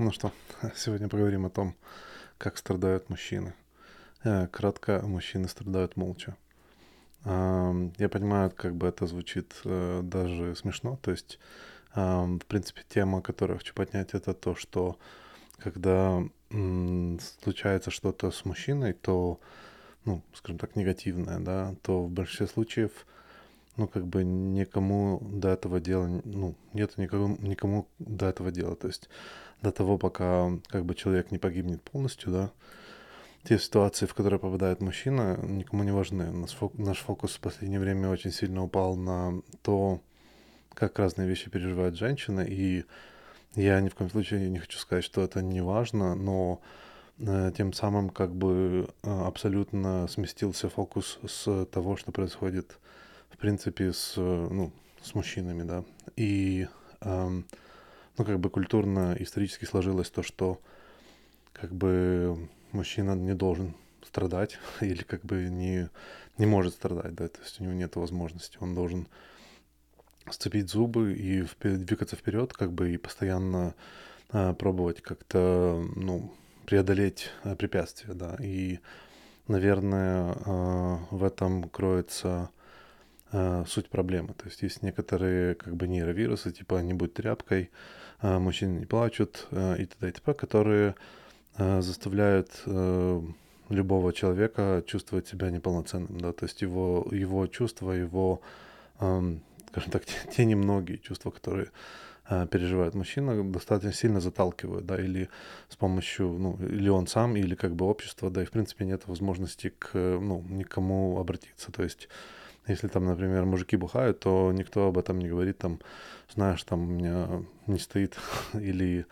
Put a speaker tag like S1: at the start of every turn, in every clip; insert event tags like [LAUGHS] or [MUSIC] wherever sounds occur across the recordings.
S1: Ну что, [LAUGHS] сегодня поговорим о том, как страдают мужчины. Э, кратко, мужчины страдают молча. Я понимаю, как бы это звучит э, даже смешно. То есть, в принципе, тема, которую хочу поднять, это то, что когда случается что-то с мужчиной, то, ну, скажем так, негативное, да, то в большинстве случаев ну, как бы никому до этого дела, ну, нет никому, никому до этого дела. То есть до того, пока как бы человек не погибнет полностью, да, те ситуации, в которые попадает мужчина, никому не важны. Наш, фок, наш фокус в последнее время очень сильно упал на то, как разные вещи переживает женщина, и я ни в коем случае не хочу сказать, что это не важно, но э, тем самым как бы э, абсолютно сместился фокус с того, что происходит в принципе, с, ну, с мужчинами, да. И, эм, ну, как бы культурно-исторически сложилось то, что как бы мужчина не должен страдать [LAUGHS] или как бы не, не может страдать, да, то есть у него нет возможности, он должен сцепить зубы и двигаться вперед, как бы и постоянно э, пробовать как-то, ну, преодолеть э, препятствия, да, и, наверное, э, в этом кроется э, суть проблемы. То есть есть некоторые как бы нейровирусы, типа «не будь тряпкой», э, «мужчины не плачут» э, и т.д. и т.п., которые э, заставляют любого человека чувствовать себя неполноценным, да, то есть его, его чувства, его, э, скажем так, [LAUGHS] те, те немногие чувства, которые переживает мужчина, достаточно сильно заталкивают, да, или с помощью, ну, или он сам, или как бы общество, да, и в принципе нет возможности к, ну, никому обратиться, то есть если там, например, мужики бухают, то никто об этом не говорит, там, знаешь, там у меня не стоит, [LAUGHS] или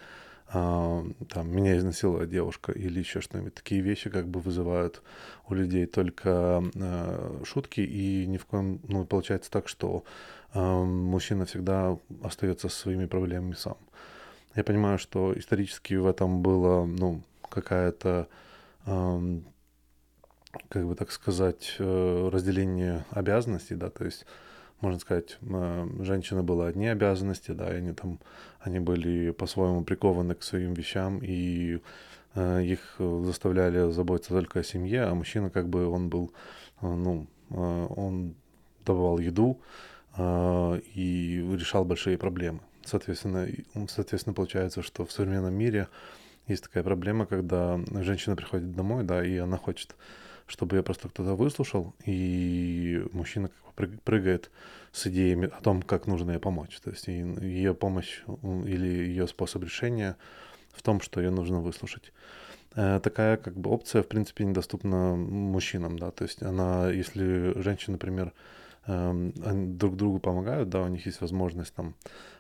S1: а, там меня изнасиловала девушка, или еще что-нибудь. Такие вещи как бы вызывают у людей только а, шутки, и ни в коем, ну, получается так, что а, мужчина всегда остается со своими проблемами сам. Я понимаю, что исторически в этом было, ну, какая-то как бы так сказать, э, разделение обязанностей, да, то есть, можно сказать, э, женщина была одни обязанности, да, и они там, они были по-своему прикованы к своим вещам, и э, их заставляли заботиться только о семье, а мужчина как бы он был, ну, он давал еду и решал большие проблемы. Соответственно, соответственно, получается, что в современном мире есть такая проблема, когда женщина приходит домой, да, и она хочет чтобы ее просто кто-то выслушал, и мужчина как бы прыгает с идеями о том, как нужно ей помочь. То есть ее помощь или ее способ решения в том, что ее нужно выслушать. Э, такая как бы опция, в принципе, недоступна мужчинам, да, то есть она, если женщины, например, эм, друг другу помогают, да, у них есть возможность там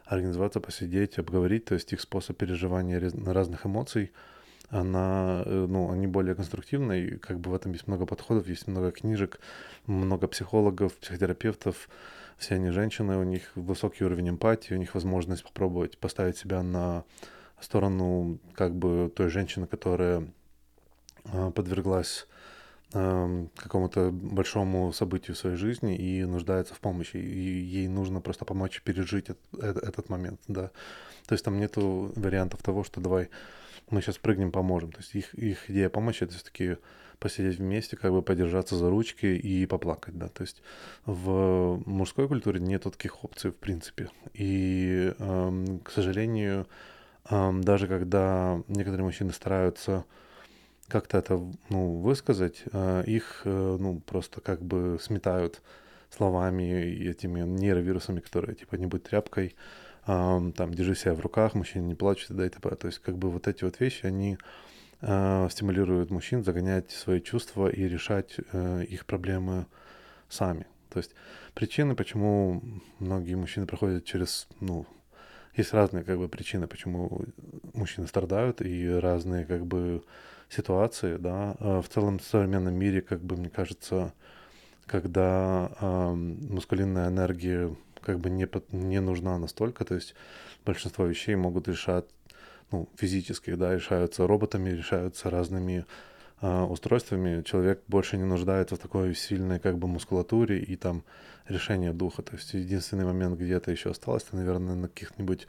S1: организоваться, посидеть, обговорить, то есть их способ переживания разных эмоций – она, э, ну, они более конструктивные, и как бы в этом есть много подходов, есть много книжек, много психологов, психотерапевтов, все они женщины, у них высокий уровень эмпатии, у них возможность попробовать поставить себя на сторону как бы той женщины, которая э, подверглась эм, какому-то большому событию в своей жизни и нуждается в помощи, и ей нужно просто помочь пережить этот, этот момент, да. То есть там нету вариантов того, что давай мы сейчас прыгнем, поможем. То есть их, их идея помощи это все-таки посидеть вместе, как бы подержаться за ручки и поплакать, да. То есть в мужской культуре нет таких опций в принципе. И, эм, к сожалению, эм, даже когда некоторые мужчины стараются как-то это ну, высказать, э, их э, ну, просто как бы сметают словами и этими нейровирусами, которые типа не будь тряпкой, там, держи себя в руках, мужчина не плачет и т.д. и т.п. То есть, как бы вот эти вот вещи, они э, стимулируют мужчин загонять свои чувства и решать э, их проблемы сами. То есть причины, почему многие мужчины проходят через, ну, есть разные как бы причины, почему мужчины страдают и разные как бы ситуации, да. А в целом в современном мире, как бы мне кажется, когда э, мускулинная энергия как бы не, не нужна настолько. То есть большинство вещей могут решать, ну, физических, да, решаются роботами, решаются разными э, устройствами. Человек больше не нуждается в такой сильной как бы мускулатуре и там решении духа. То есть единственный момент, где это еще осталось, это, наверное, на каких-нибудь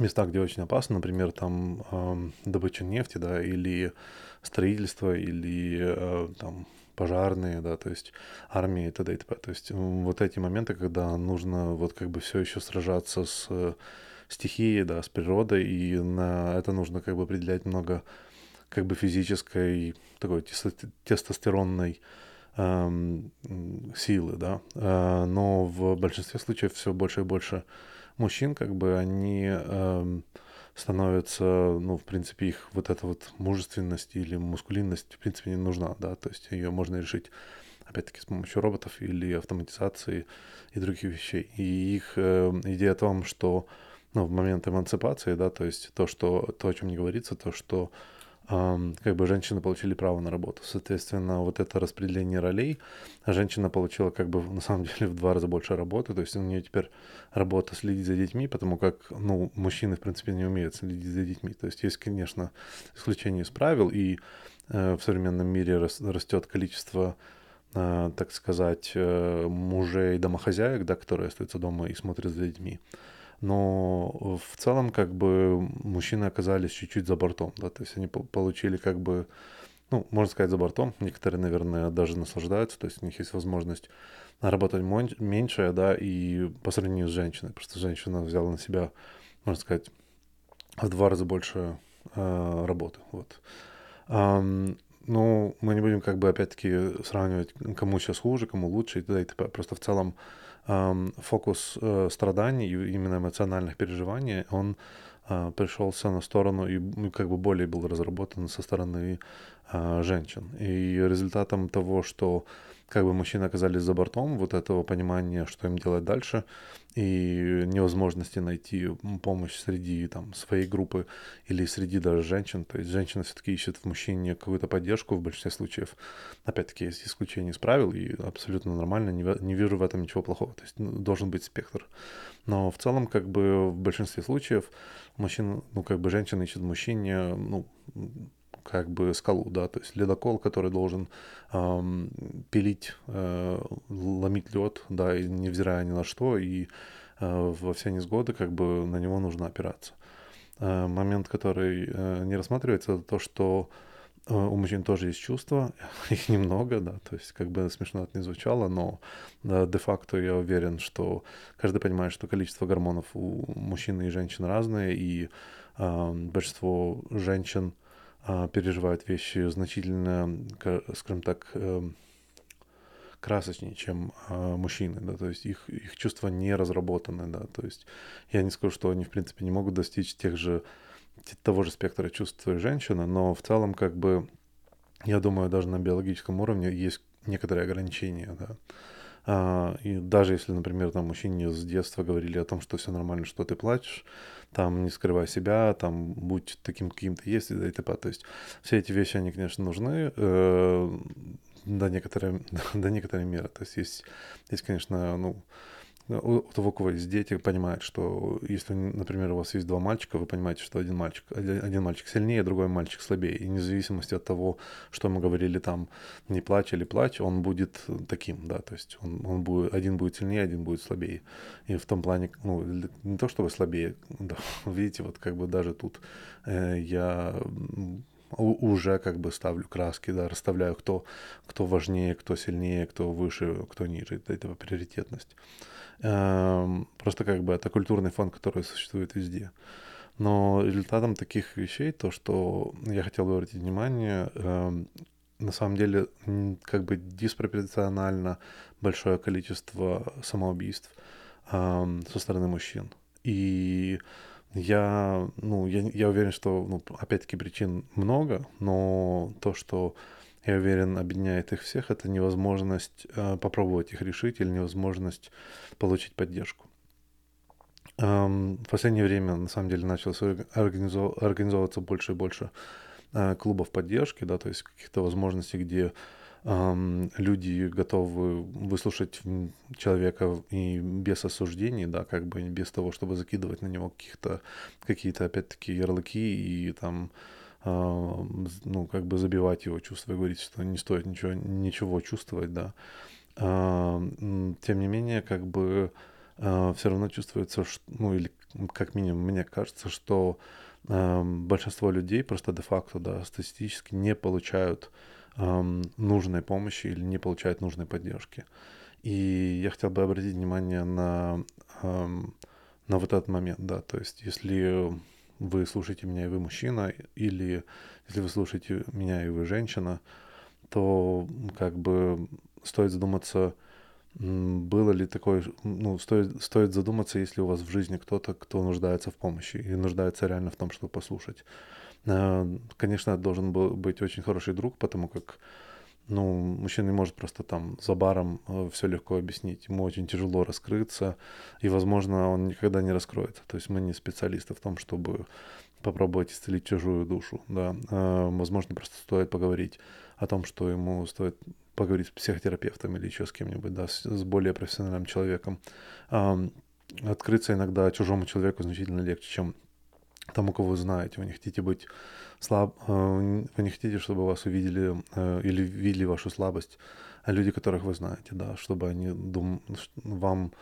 S1: места, где очень опасно, например, там э, добыча нефти, да, или строительство, или э, там пожарные, да, то есть армии и т.д. и т.п. То есть вот эти моменты, когда нужно вот как бы все еще сражаться с стихией, да, с природой, и на это нужно как бы определять много как бы физической такой тестостеронной эм, силы, да, э, но в большинстве случаев все больше и больше мужчин, как бы они эм, становятся, ну, в принципе, их вот эта вот мужественность или мускулинность, в принципе, не нужна, да, то есть ее можно решить, опять-таки, с помощью роботов или автоматизации и других вещей. И их э, идея о том, что, ну, в момент эмансипации, да, то есть то, что, то, о чем не говорится, то, что как бы женщины получили право на работу. Соответственно, вот это распределение ролей, женщина получила как бы на самом [LAUGHS] деле в два раза больше работы, то есть у нее теперь работа следить за детьми, потому как, ну, мужчины, в принципе, не умеют следить за детьми. То есть есть, конечно, исключение из правил, и э, в современном мире рас, растет количество э, так сказать, э, мужей домохозяек, да, которые остаются дома и смотрят за детьми но в целом как бы мужчины оказались чуть-чуть за бортом, да, то есть они получили как бы, ну, можно сказать, за бортом. Некоторые, наверное, даже наслаждаются, то есть у них есть возможность работать меньше, да, и по сравнению с женщиной, просто женщина взяла на себя, можно сказать, в два раза больше э, работы, вот. Um, ну, мы не будем как бы опять-таки сравнивать, кому сейчас хуже, кому лучше и т.д. и т.п. Просто в целом фокус э, страданий, именно эмоциональных переживаний, он э, пришелся на сторону и ну, как бы более был разработан со стороны э, женщин. И результатом того, что как бы мужчины оказались за бортом вот этого понимания, что им делать дальше, и невозможности найти помощь среди там, своей группы или среди даже женщин. То есть женщина все-таки ищет в мужчине какую-то поддержку в большинстве случаев. Опять-таки, есть исключения из правил, и абсолютно нормально, не, не вижу в этом ничего плохого. То есть ну, должен быть спектр. Но в целом, как бы в большинстве случаев мужчина, ну, как бы женщина ищет мужчине, ну, как бы скалу, да, то есть ледокол, который должен эм, пилить, э, ломить лед, да, и невзирая ни на что, и э, во все несгоды как бы на него нужно опираться. Э, момент, который э, не рассматривается, это то, что э, у мужчин тоже есть чувства, [LAUGHS] их немного, да, то есть как бы смешно это не звучало, но да, де-факто я уверен, что каждый понимает, что количество гормонов у мужчин и женщин разное, и э, большинство женщин а, переживают вещи значительно, скажем так, эм, красочнее, чем э, мужчины, да, то есть их, их чувства не разработаны, да, то есть я не скажу, что они, в принципе, не могут достичь тех же, того же спектра чувств женщины, но в целом, как бы, я думаю, даже на биологическом уровне есть некоторые ограничения, да, а, и даже если, например, там мужчине с детства говорили о том, что все нормально, что ты плачешь, там не скрывай себя, там будь таким, каким ты есть, и т.п. То есть все эти вещи, они, конечно, нужны э, до некоторой, [LAUGHS] до некоторой меры. То есть есть, есть конечно, ну, у того, у кого есть дети, понимает, что если, например, у вас есть два мальчика, вы понимаете, что один мальчик, один мальчик сильнее, другой мальчик слабее. И независимости от того, что мы говорили там, не плачь или плачь, он будет таким, да, то есть он, он будет, один будет сильнее, один будет слабее. И в том плане, ну, не то чтобы слабее, да, [LAUGHS] видите, вот как бы даже тут э, я уже как бы ставлю краски, да, расставляю, кто, кто важнее, кто сильнее, кто выше, кто ниже, это приоритетность. Эм, просто как бы это культурный фон, который существует везде. Но результатом таких вещей, то, что я хотел бы обратить внимание, эм, на самом деле как бы диспропорционально большое количество самоубийств эм, со стороны мужчин. И я, ну, я, я уверен, что, ну, опять-таки, причин много, но то, что я уверен, объединяет их всех, это невозможность э, попробовать их решить или невозможность получить поддержку. Эм, в последнее время, на самом деле, началось организов... организовываться больше и больше э, клубов поддержки, да, то есть каких-то возможностей, где эм, люди готовы выслушать человека и без осуждений, да, как бы без того, чтобы закидывать на него каких-то какие-то опять-таки ярлыки и там ну, как бы забивать его чувства и говорить, что не стоит ничего, ничего чувствовать, да. Тем не менее, как бы а, все равно чувствуется, что, ну, или как минимум, мне кажется, что большинство людей просто де-факто, да, статистически не получают нужной помощи или не получают нужной поддержки. И я хотел бы обратить внимание на, на вот этот момент, да, то есть если вы слушаете меня и вы мужчина, или если вы слушаете меня и вы женщина, то как бы стоит задуматься, было ли такое, ну, стоит, стоит задуматься, если у вас в жизни кто-то, кто нуждается в помощи и нуждается реально в том, чтобы послушать. Э, конечно, должен был быть очень хороший друг, потому как, ну, мужчина не может просто там за баром э, все легко объяснить. Ему очень тяжело раскрыться, и, возможно, он никогда не раскроется. То есть мы не специалисты в том, чтобы попробовать исцелить чужую душу, да. Э, возможно, просто стоит поговорить о том, что ему стоит поговорить с психотерапевтом или еще с кем-нибудь, да, с, с более профессиональным человеком. Открыться иногда чужому человеку значительно легче, чем тому, кого вы знаете. Вы не хотите быть слаб, uh, вы не хотите, чтобы вас увидели uh, или видели вашу слабость, а люди, которых вы знаете, да, чтобы они дум... вам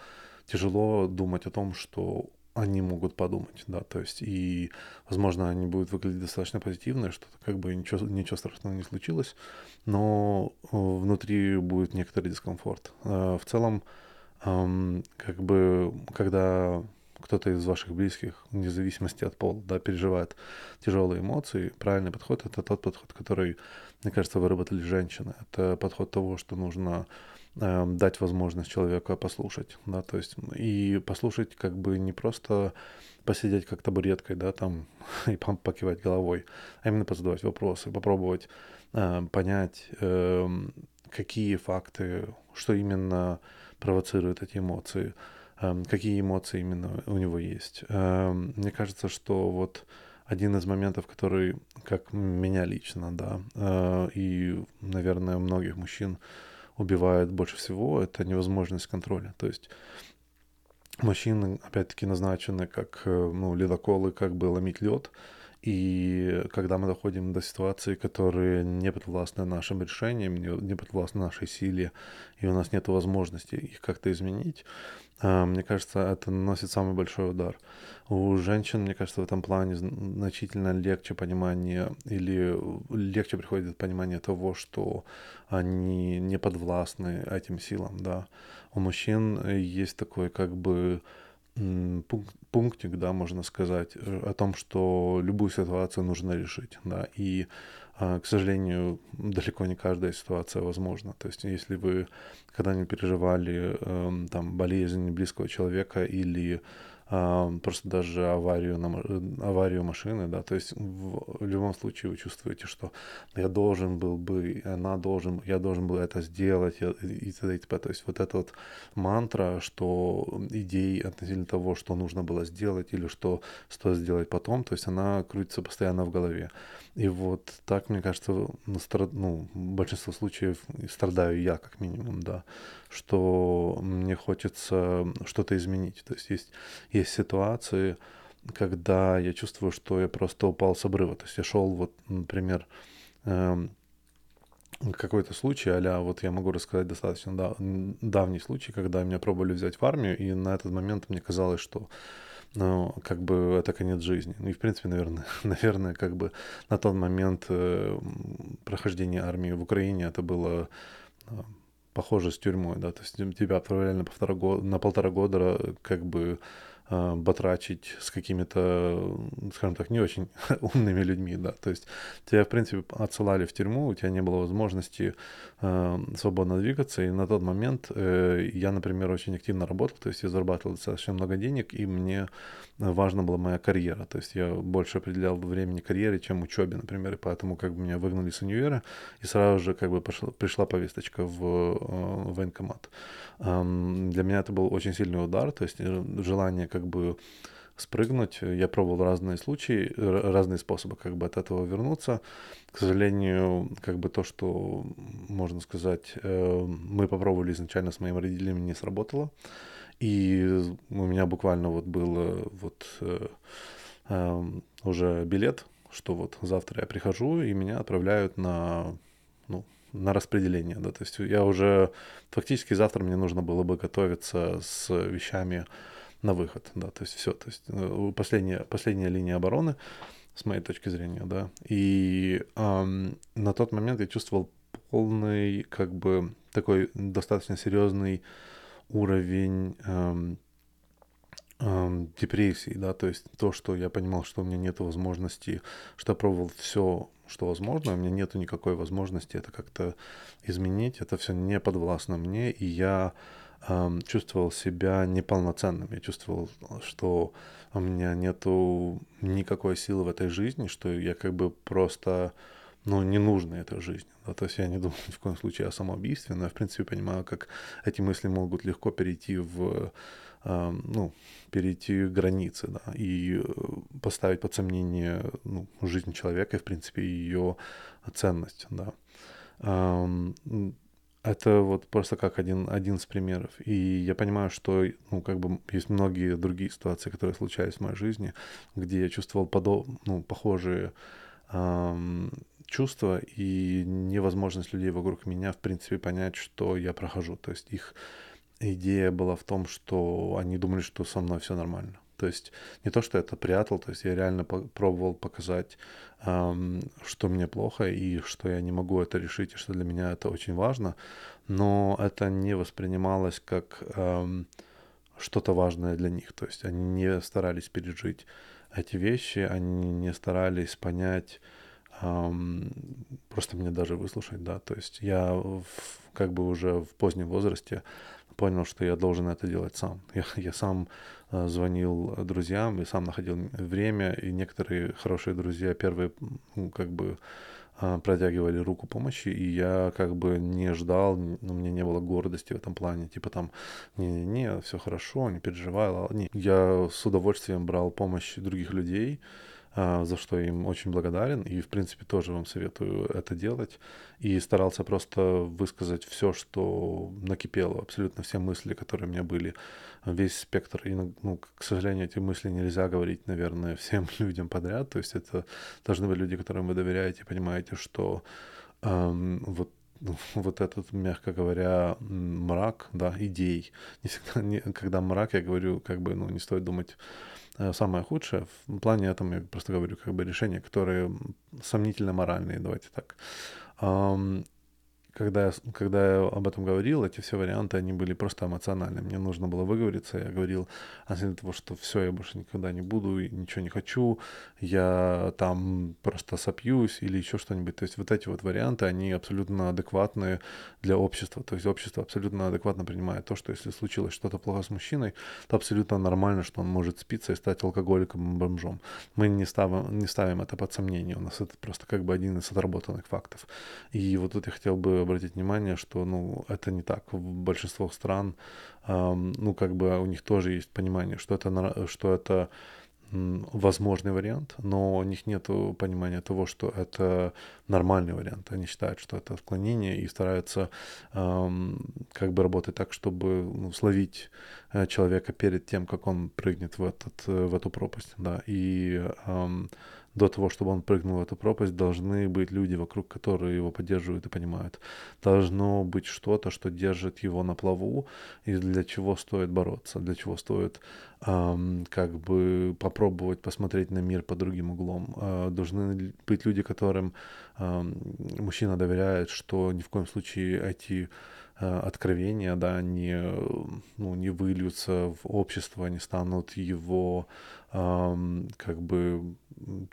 S1: тяжело думать о том, что они могут подумать, да, то есть и, возможно, они будут выглядеть достаточно позитивно, что как бы ничего, ничего страшного не случилось, но э, внутри будет некоторый дискомфорт. Э, в целом, как бы, когда кто-то из ваших близких, вне зависимости от пола, да, переживает тяжелые эмоции, правильный подход — это тот подход, который, мне кажется, выработали женщины. Это подход того, что нужно э, дать возможность человеку послушать, да, то есть и послушать как бы не просто посидеть как табуреткой, да, там [LAUGHS] и покивать головой, а именно позадавать вопросы, попробовать э, понять, э, какие факты, что именно провоцирует эти эмоции, какие эмоции именно у него есть. Э, мне кажется, что вот один из моментов, который, как меня лично, да, э, и, наверное, многих мужчин убивает больше всего, это невозможность контроля. То есть машины, опять-таки, назначены как э, ну, ледоколы, как бы ломить лед. И когда мы доходим до ситуации, которые не подвластны нашим решениям, не, подвластны нашей силе, и у нас нет возможности их как-то изменить, а, мне кажется, это наносит самый большой удар. У женщин, мне кажется, в этом плане значительно легче понимание или легче приходит понимание того, что они не подвластны этим силам, да. У мужчин есть такой как бы пунктик, да, можно сказать, о том, что любую ситуацию нужно решить, да, и а, к сожалению, далеко не каждая ситуация возможна. То есть, если вы когда-нибудь переживали э, там болезнь близкого человека или просто даже аварию, на, аварию машины, да, то есть в, любом случае вы чувствуете, что я должен был бы, она должен, я должен был это сделать и, и т.д. и т.п. То есть вот эта вот мантра, что идей относительно того, что нужно было сделать или что стоит сделать потом, то есть она крутится постоянно в голове. И вот так, мне кажется, ну, большинство случаев страдаю я, как минимум, да, что мне хочется что-то изменить. То есть есть, есть ситуации, когда я чувствую, что я просто упал с обрыва. То есть я шел, вот, например, эм, какой-то случай, а вот я могу рассказать достаточно дав- давний случай, когда меня пробовали взять в армию, и на этот момент мне казалось, что ну, как бы это конец жизни. Ну и, в принципе, наверное, [LAUGHS] наверное, как бы на тот момент э, прохождения армии в Украине это было э, похоже с тюрьмой, да, то есть тебя отправляли на полтора года, на полтора года как бы батрачить с какими-то, скажем так, не очень [LAUGHS] умными людьми, да, то есть тебя, в принципе, отсылали в тюрьму, у тебя не было возможности э, свободно двигаться, и на тот момент э, я, например, очень активно работал, то есть я зарабатывал достаточно много денег, и мне важна была моя карьера, то есть я больше определял времени карьере, чем учебе, например, и поэтому как бы меня выгнали с универа, и сразу же как бы пошла, пришла повесточка в э, военкомат. Эм, для меня это был очень сильный удар, то есть э, желание как бы спрыгнуть. Я пробовал разные случаи, разные способы как бы от этого вернуться. К сожалению, как бы то, что, можно сказать, э, мы попробовали изначально с моими родителями, не сработало. И у меня буквально вот был вот э, э, уже билет, что вот завтра я прихожу, и меня отправляют на, ну, на распределение, да, то есть я уже фактически завтра мне нужно было бы готовиться с вещами на выход, да, то есть все, то есть э, последняя, последняя линия обороны, с моей точки зрения, да, и эм, на тот момент я чувствовал полный, как бы, такой достаточно серьезный уровень эм, эм, депрессии, да, то есть то, что я понимал, что у меня нет возможности, что я пробовал все, что возможно, у меня нет никакой возможности это как-то изменить, это все не подвластно мне, и я чувствовал себя неполноценным. Я чувствовал, что у меня нету никакой силы в этой жизни, что я как бы просто ну, не нужно этой жизни. Да? То есть я не думаю [LAUGHS] ни в коем случае о самоубийстве, но я, в принципе, понимаю, как эти мысли могут легко перейти в, ну, перейти границы, да, и э, поставить под сомнение ну, жизнь человека и, в принципе, ее ценность, да. Это вот просто как один, один из примеров. И я понимаю, что, ну, как бы есть многие другие ситуации, которые случались в моей жизни, где я чувствовал подо... ну, похожие эм, чувства и невозможность людей вокруг меня, в принципе, понять, что я прохожу. То есть их идея была в том, что они думали, что со мной все нормально. То есть не то, что это прятал, то есть я реально по- пробовал показать, эм, что мне плохо и что я не могу это решить, и что для меня это очень важно, но это не воспринималось как эм, что-то важное для них. То есть они не старались пережить эти вещи, они не старались понять, эм, просто мне даже выслушать, да. То есть я в, как бы уже в позднем возрасте понял, что я должен это делать сам. Я, я сам э, звонил друзьям и сам находил время, и некоторые хорошие друзья первые, ну, как бы э, протягивали руку помощи, и я как бы не ждал, ну, у меня не было гордости в этом плане, типа там, не-не-не, все хорошо, не переживай, не. Я с удовольствием брал помощь других людей, за что им очень благодарен. И, в принципе, тоже вам советую это делать. И старался просто высказать все, что накипело, абсолютно все мысли, которые у меня были, весь спектр. И, ну, к сожалению, эти мысли нельзя говорить, наверное, [LAUGHS] всем людям подряд. То есть это должны быть люди, которым вы доверяете, понимаете, что эм, вот [LAUGHS] вот этот, мягко говоря, мрак, да, идей. Не всегда, не, когда мрак, я говорю, как бы, ну, не стоит думать самое худшее. В плане этом я просто говорю, как бы решения, которые сомнительно моральные, давайте так когда когда я об этом говорил, эти все варианты, они были просто эмоциональны. Мне нужно было выговориться. Я говорил относительно того, что все, я больше никогда не буду, ничего не хочу, я там просто сопьюсь или еще что-нибудь. То есть вот эти вот варианты, они абсолютно адекватные для общества. То есть общество абсолютно адекватно принимает то, что если случилось что-то плохо с мужчиной, то абсолютно нормально, что он может спиться и стать алкоголиком и бомжом. Мы не ставим, не ставим это под сомнение. У нас это просто как бы один из отработанных фактов. И вот тут я хотел бы обратить внимание, что, ну, это не так. В большинстве стран, ну, как бы у них тоже есть понимание, что это, что это возможный вариант, но у них нет понимания того, что это нормальный вариант. Они считают, что это отклонение и стараются эм, как бы работать так, чтобы ну, словить э, человека перед тем, как он прыгнет в, этот, э, в эту пропасть. Да. И эм, до того, чтобы он прыгнул в эту пропасть, должны быть люди вокруг, которые его поддерживают и понимают. Должно быть что-то, что держит его на плаву, и для чего стоит бороться, для чего стоит эм, как бы попробовать посмотреть на мир под другим углом. Э, должны быть люди, которым эм, мужчина доверяет, что ни в коем случае эти Э, откровения, да, не, ну, не выльются в общество, не станут его эм, как бы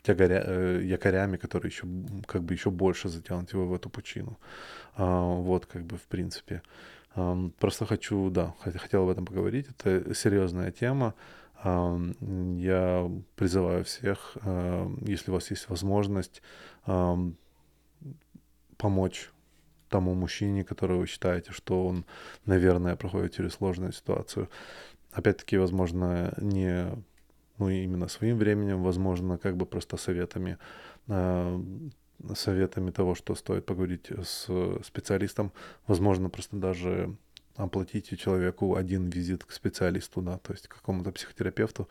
S1: тягаря, э, якорями, которые еще как бы еще больше затянут его в эту пучину. Э, вот как бы в принципе. Э, просто хочу, да, хотел об этом поговорить. Это серьезная тема. Э, я призываю всех, э, если у вас есть возможность, э, помочь тому мужчине, которого вы считаете, что он, наверное, проходит через сложную ситуацию. Опять-таки, возможно, не ну, именно своим временем, возможно, как бы просто советами, э, советами того, что стоит поговорить с специалистом, возможно, просто даже оплатите человеку один визит к специалисту, да, то есть к какому-то психотерапевту.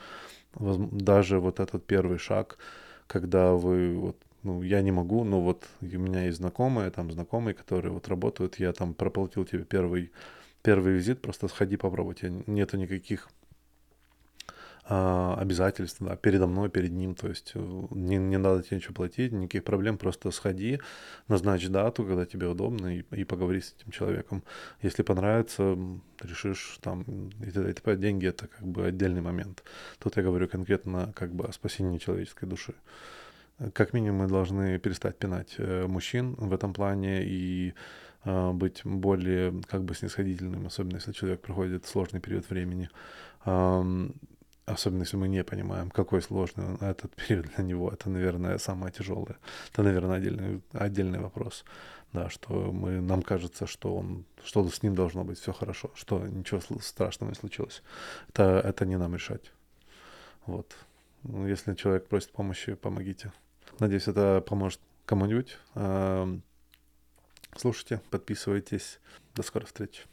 S1: Даже вот этот первый шаг, когда вы вот ну, я не могу, но вот у меня есть знакомые, там знакомые, которые вот работают, я там проплатил тебе первый, первый визит, просто сходи попробуй, нету никаких а, обязательств, да, передо мной, перед ним, то есть э, не, не надо тебе ничего платить, никаких проблем, просто сходи, назначь дату, когда тебе удобно, и, и поговори с этим человеком. Если понравится, решишь там, и т.д. и. Деньги — это как бы отдельный момент. Тут я говорю конкретно как бы о спасении человеческой души. Как минимум мы должны перестать пинать э, мужчин в этом плане и э, быть более как бы снисходительным, особенно если человек проходит сложный период времени. Особенно если мы не понимаем, какой сложный этот [LAUGHS] период для него. Это, наверное, самое тяжелое. Это, наверное, отдельный, отдельный вопрос. Да, что мы, нам кажется, что он, что с ним должно быть все хорошо, что ничего страшного не случилось. Это, это не нам решать. Вот. Ну, если человек просит помощи, помогите. Надеюсь, это поможет кому-нибудь. Слушайте, подписывайтесь. До скорой встречи.